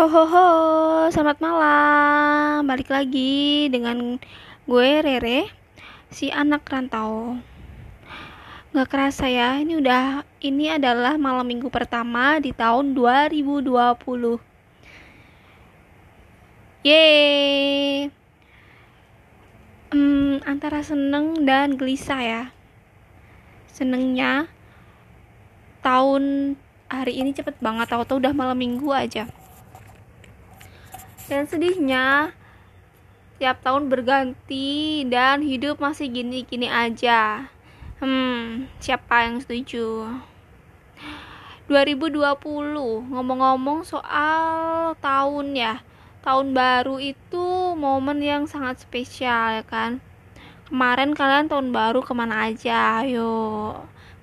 Ho ho ho, selamat malam. Balik lagi dengan gue Rere, si anak rantau. Gak kerasa ya, ini udah ini adalah malam minggu pertama di tahun 2020. Yeay. Hmm, antara seneng dan gelisah ya. Senengnya tahun hari ini cepet banget, tahu-tahu udah malam minggu aja dan sedihnya tiap tahun berganti dan hidup masih gini-gini aja. Hmm siapa yang setuju? 2020 ngomong-ngomong soal tahun ya. Tahun baru itu momen yang sangat spesial ya kan? Kemarin kalian tahun baru ke mana aja? Ayo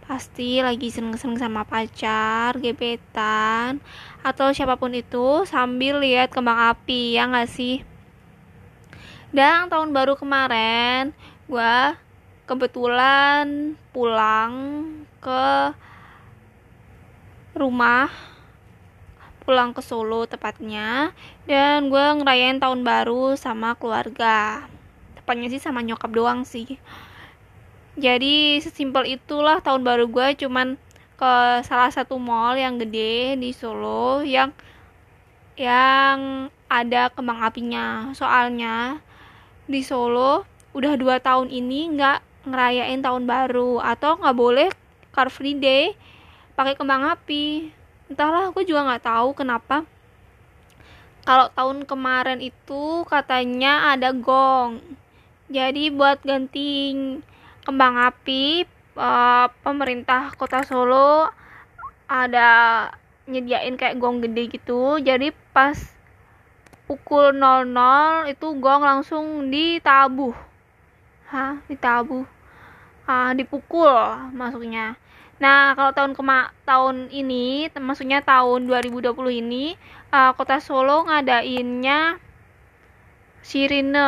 pasti lagi seneng-seneng sama pacar, gebetan, atau siapa pun itu sambil lihat kembang api, ya nggak sih? Dan tahun baru kemarin, gue kebetulan pulang ke rumah, pulang ke Solo tepatnya, dan gue ngerayain tahun baru sama keluarga. Tepatnya sih sama nyokap doang sih jadi sesimpel itulah tahun baru gue cuman ke salah satu mall yang gede di Solo yang yang ada kembang apinya. Soalnya di Solo udah dua tahun ini nggak ngerayain tahun baru atau nggak boleh car free day pakai kembang api. Entahlah aku juga nggak tahu kenapa. Kalau tahun kemarin itu katanya ada gong. Jadi buat ganti kembang api uh, pemerintah kota Solo ada nyediain kayak gong gede gitu. Jadi pas pukul 00 itu gong langsung ditabuh. Hah? Ditabuh? Ah dipukul masuknya. Nah kalau tahun kema tahun ini maksudnya tahun 2020 ini uh, kota Solo ngadainnya sirine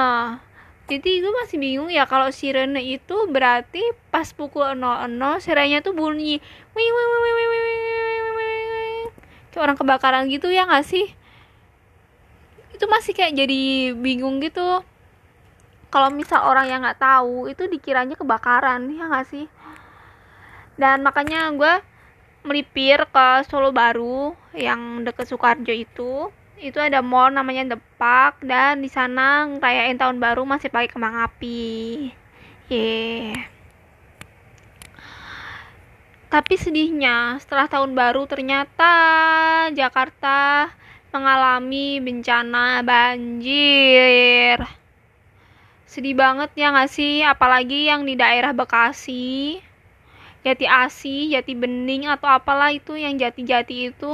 jadi gue masih bingung ya kalau sirene itu berarti pas pukul 00 sirenenya tuh bunyi wih wih wih wih wih wih kayak orang kebakaran gitu ya nggak sih itu masih kayak jadi bingung gitu kalau misal orang yang nggak tahu itu dikiranya kebakaran ya nggak sih dan makanya gue melipir ke Solo Baru yang deket Sukarjo itu itu ada mall namanya The Park dan di sana ngerayain tahun baru masih pakai kembang api. Yeah. Tapi sedihnya setelah tahun baru ternyata Jakarta mengalami bencana banjir. Sedih banget ya nggak sih, apalagi yang di daerah Bekasi, Jati Asi, Jati Bening atau apalah itu yang jati-jati itu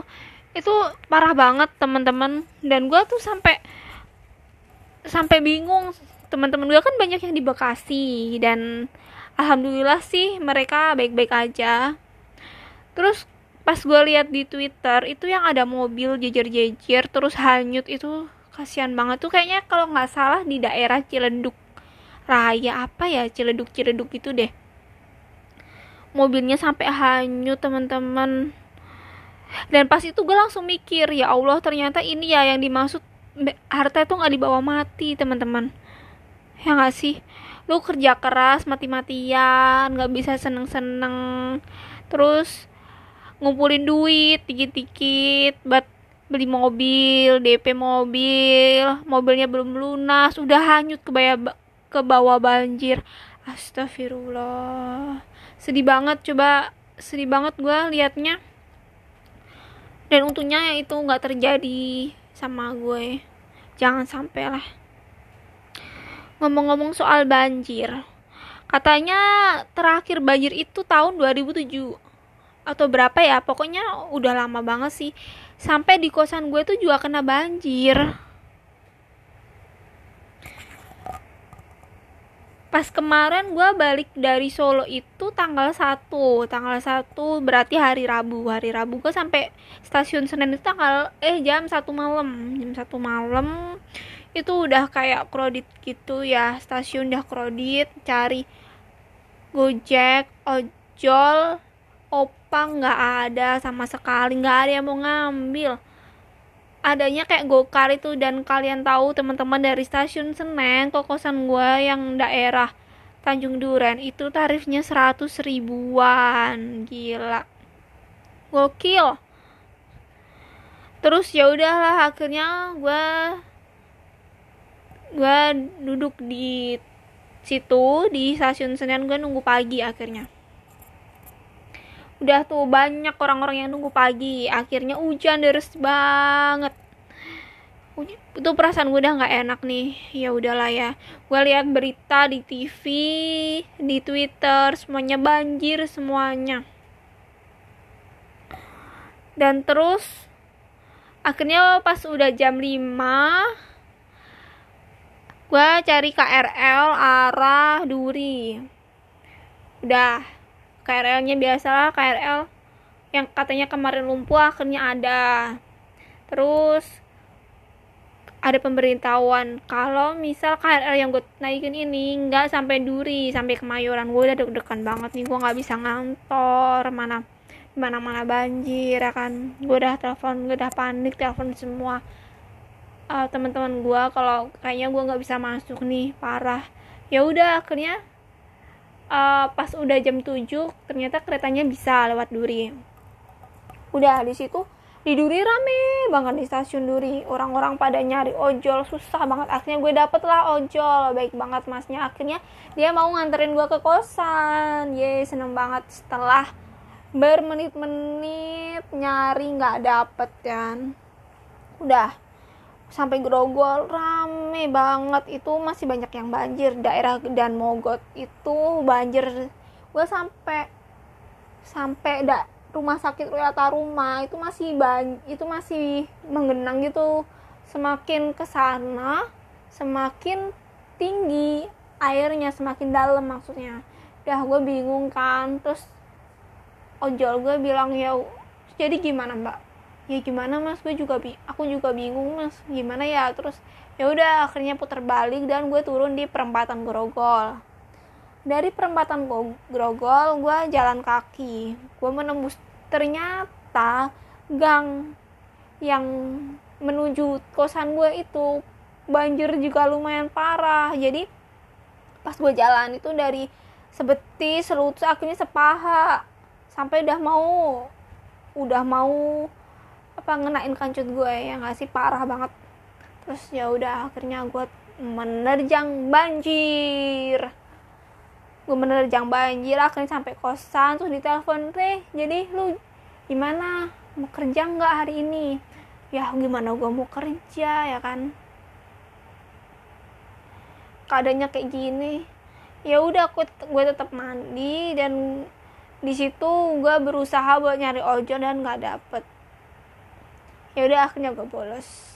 itu parah banget teman-teman. Dan gue tuh sampai sampai bingung. Teman-teman gue kan banyak yang di Bekasi. Dan alhamdulillah sih mereka baik-baik aja. Terus pas gue lihat di Twitter itu yang ada mobil jejer-jejer terus hanyut itu kasihan banget. Tuh kayaknya kalau nggak salah di daerah Ciledug Raya apa ya Ciledug Ciledug itu deh. Mobilnya sampai hanyut teman-teman dan pas itu gue langsung mikir ya Allah ternyata ini ya yang dimaksud harta itu nggak dibawa mati teman-teman. Ya nggak sih? Lu kerja keras mati-matian nggak bisa seneng-seneng. Terus ngumpulin duit dikit-dikit buat beli mobil DP mobil mobilnya belum lunas udah hanyut ke bawah ke bawah banjir. Astagfirullah. Sedih banget coba sedih banget gue liatnya dan untungnya ya itu nggak terjadi sama gue. Jangan sampai lah. Ngomong-ngomong soal banjir katanya terakhir banjir itu tahun 2007 atau berapa ya? Pokoknya udah lama banget sih. Sampai di kosan gue tuh juga kena banjir pas kemarin gue balik dari Solo itu tanggal 1 tanggal 1 berarti hari Rabu. Hari Rabu gue sampai stasiun Senen itu tanggal eh jam satu malam. Jam satu malam itu udah kayak kredit gitu ya. Stasiun udah kredit cari gojek ojol opang nggak ada sama sekali. Nggak ada yang mau ngambil adanya kayak gokar itu dan kalian tahu teman-teman dari stasiun Senen ke kosan gue yang daerah Tanjung Duren itu tarifnya 100 ribuan. Gila. Gokil. Terus ya udahlah akhirnya gue gue duduk di situ di stasiun Senen gue nunggu pagi akhirnya udah tuh banyak orang-orang yang nunggu pagi. Akhirnya hujan deras banget. Itu perasaan gue udah nggak enak nih. Ya udahlah ya. Gue lihat berita di TV di Twitter semuanya banjir semuanya. Dan terus akhirnya pas udah jam 5 gue cari KRL arah Duri. Udah KRL-nya biasalah KRL yang katanya kemarin lumpuh akhirnya ada. Terus ada pemberitahuan kalau misal KRL yang gue naikin ini nggak sampai Duri sampai Kemayoran. Gue udah deg-degan banget nih gue nggak bisa ngantor mana mana mana banjir ya kan. Gue udah telepon gue udah panik telepon semua uh, teman-teman gue kalau kayaknya gue nggak bisa masuk nih parah. Ya udah akhirnya uh, pas udah jam 7 ternyata keretanya bisa lewat Duri. Udah di situ di Duri rame banget di stasiun Duri. Orang-orang pada nyari ojol susah banget. Akhirnya gue dapet lah ojol baik banget masnya. Akhirnya dia mau nganterin gue ke kosan. Ye seneng banget. Setelah bermenit-menit nyari nggak dapet kan. Udah sampai Grogol rame banget. Itu masih banyak yang banjir. Daerah dan Mogot itu banjir. Gue sampai sampai da, rumah sakit Royata Rumah itu masih ban itu masih menggenang gitu. Semakin ke sana semakin tinggi airnya semakin dalam maksudnya. Udah gue bingung kan terus ojol gue bilang ya jadi gimana mbak ya gimana mas? Gue juga aku juga bingung mas. Gimana ya? Terus ya udah akhirnya putar balik dan gue turun di perempatan Grogol. Dari perempatan Grogol gue jalan kaki. Gue menembus ternyata gang yang menuju kosan gue itu banjir juga lumayan parah. Jadi pas gue jalan itu dari sebetis selutut akhirnya sepaha. Sampai udah mau udah mau apa ngenain kancut gue ya nggak sih? Parah banget. Terus ya udah akhirnya gue menerjang banjir. Gue menerjang banjir akhirnya sampai kosan terus ditelepon teh jadi lu gimana? Mau kerja nggak hari ini? Ya gimana gue mau kerja ya kan? Keadaannya kayak gini. Ya udah aku gue tetap mandi dan di situ gue berusaha buat nyari ojol dan nggak dapet ya udah akhirnya gue bolos.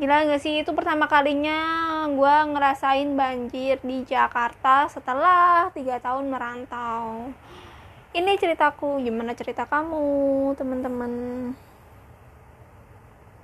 Gila gak sih? Itu pertama kalinya gue ngerasain banjir di Jakarta setelah tiga tahun merantau. Ini ceritaku gimana cerita kamu teman-teman